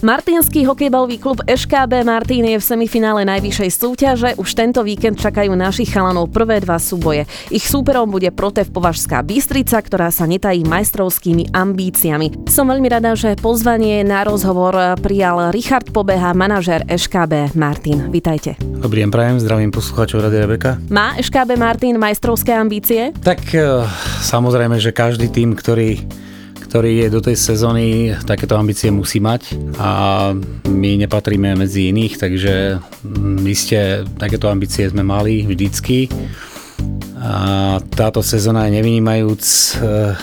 Martinský hokejbalový klub ŠKB Martin je v semifinále najvyššej súťaže. Už tento víkend čakajú našich chalanov prvé dva súboje. Ich súperom bude Protev Považská Bystrica, ktorá sa netají majstrovskými ambíciami. Som veľmi rada, že pozvanie na rozhovor prijal Richard Pobeha, manažer ŠKB Martin. Vítajte. Dobrý deň, prajem, zdravím poslucháčov Rady Rebeka. Má ŠKB Martin majstrovské ambície? Tak eh, samozrejme, že každý tým, ktorý ktorý je do tej sezóny, takéto ambície musí mať a my nepatríme medzi iných, takže mm, iste takéto ambície sme mali vždycky. A táto sezóna je nevynímajúc, eh,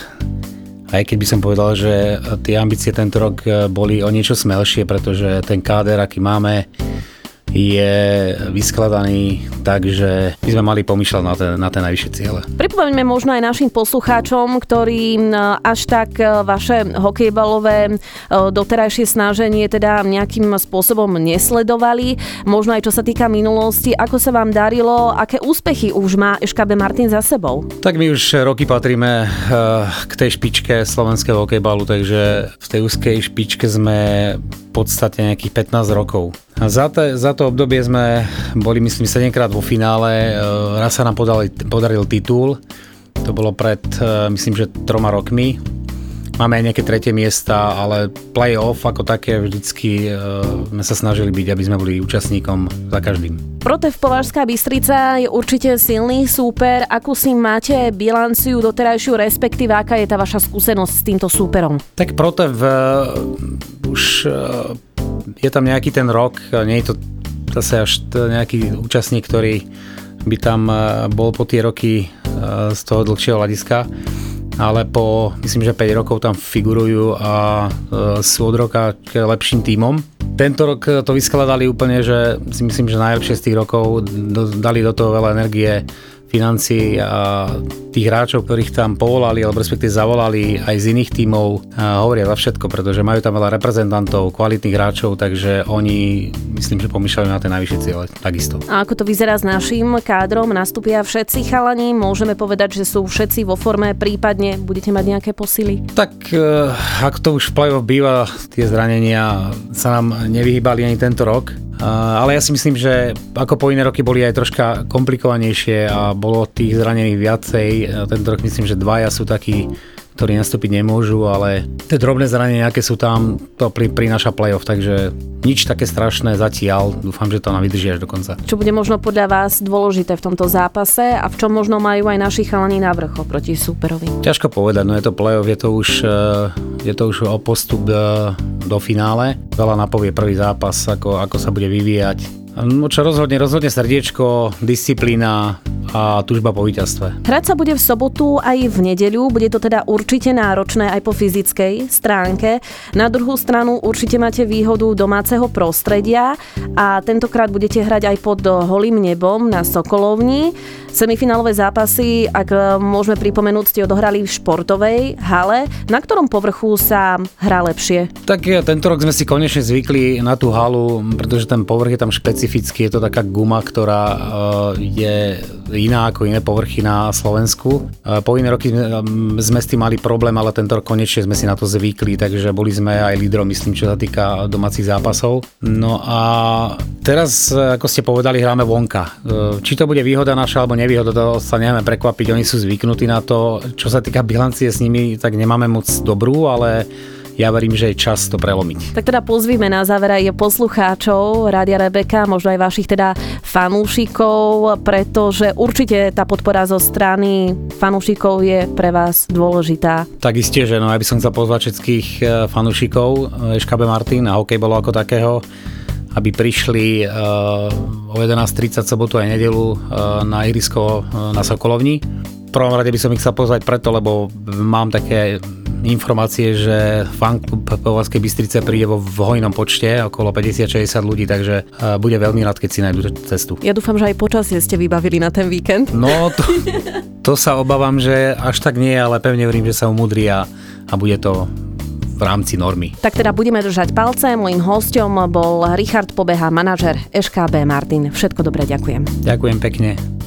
aj keď by som povedal, že tie ambície tento rok eh, boli o niečo smelšie, pretože ten káder, aký máme, je vyskladaný tak, že by sme mali pomýšľať na tie, na tie najvyššie ciele. Pripomeňme možno aj našim poslucháčom, ktorí až tak e, vaše hokejbalové e, doterajšie snaženie teda nejakým spôsobom nesledovali. Možno aj čo sa týka minulosti, ako sa vám darilo, aké úspechy už má ŠKB Martin za sebou? Tak my už roky patríme e, k tej špičke slovenského hokejbalu, takže v tej úzkej špičke sme v podstate nejakých 15 rokov. Za, te, za to obdobie sme boli myslím 7 krát vo finále, e, raz sa nám podali, podaril titul, to bolo pred e, myslím, že troma rokmi. Máme aj nejaké tretie miesta, ale play-off ako také vždycky uh, sme sa snažili byť, aby sme boli účastníkom za každým. Protev Považská Bystrica je určite silný súper. Akú si máte bilanciu doterajšiu, respektíve aká je tá vaša skúsenosť s týmto súperom? Tak Protev už je tam nejaký ten rok, nie je to zase až nejaký účastník, ktorý by tam e, bol po tie roky e, z toho dlhšieho hľadiska ale po, myslím, že 5 rokov tam figurujú a e, sú od roka k lepším tímom. Tento rok to vyskladali úplne, že si myslím, že najlepšie z tých rokov dali do toho veľa energie financí a tých hráčov, ktorých tam povolali, alebo respektíve zavolali aj z iných tímov, hovoria za všetko, pretože majú tam veľa reprezentantov, kvalitných hráčov, takže oni myslím, že pomýšľajú na tie najvyššie ciele takisto. A ako to vyzerá s našim kádrom? Nastúpia všetci chalani? Môžeme povedať, že sú všetci vo forme, prípadne budete mať nejaké posily? Tak eh, ak to už v play-off býva, tie zranenia sa nám nevyhýbali ani tento rok ale ja si myslím, že ako po iné roky boli aj troška komplikovanejšie a bolo tých zranených viacej. Tento rok myslím, že dvaja sú takí ktorí nastúpiť nemôžu, ale tie drobné zranenia, aké sú tam, to pri, prináša playoff, takže nič také strašné zatiaľ. Dúfam, že to nám vydrží až do konca. Čo bude možno podľa vás dôležité v tomto zápase a v čom možno majú aj naši chalani návrh proti súperovi? Ťažko povedať, no je to playoff, je to už, eh, je to už o postup eh, do finále. Veľa napovie prvý zápas, ako, ako sa bude vyvíjať. No čo rozhodne, rozhodne srdiečko, disciplína, a túžba po víťazstve. Hrať sa bude v sobotu aj v nedeľu, bude to teda určite náročné aj po fyzickej stránke. Na druhú stranu určite máte výhodu domáceho prostredia a tentokrát budete hrať aj pod holým nebom na Sokolovni. Semifinálové zápasy, ak môžeme pripomenúť, ste odohrali v športovej hale. Na ktorom povrchu sa hrá lepšie? Tak ja, tento rok sme si konečne zvykli na tú halu, pretože ten povrch je tam špecifický, je to taká guma, ktorá uh, je iná ako iné povrchy na Slovensku. Uh, po iné roky sme, sme s tým mali problém, ale tento rok konečne sme si na to zvykli, takže boli sme aj lídrom, myslím, čo sa týka domácich zápasov. No a teraz, ako ste povedali, hráme vonka. Či to bude výhoda naša alebo nevýhoda, to sa nemáme prekvapiť, oni sú zvyknutí na to. Čo sa týka bilancie s nimi, tak nemáme moc dobrú, ale ja verím, že je čas to prelomiť. Tak teda pozvíme na záver aj poslucháčov Rádia Rebeka, možno aj vašich teda fanúšikov, pretože určite tá podpora zo strany fanúšikov je pre vás dôležitá. Tak isté, že no ja by som chcel pozvať všetkých eh, fanúšikov ŠKB Martin a hokej bolo ako takého aby prišli uh, o 11.30 sobotu aj nedelu na ihrisko na Sokolovni. V prvom rade by som ich chcel pozvať preto, lebo mám také informácie, že fanklub Povazkej Bystrice príde vo v hojnom počte, okolo 50-60 ľudí, takže bude veľmi rád, keď si nájdu cestu. Ja dúfam, že aj počasie ste vybavili na ten víkend. No, to, to sa obávam, že až tak nie, ale pevne verím, že sa umudrí a, a bude to v rámci normy. Tak teda budeme držať palce. Mojím hostom bol Richard Pobeha, manažer ŠKB Martin. Všetko dobré, ďakujem. Ďakujem pekne.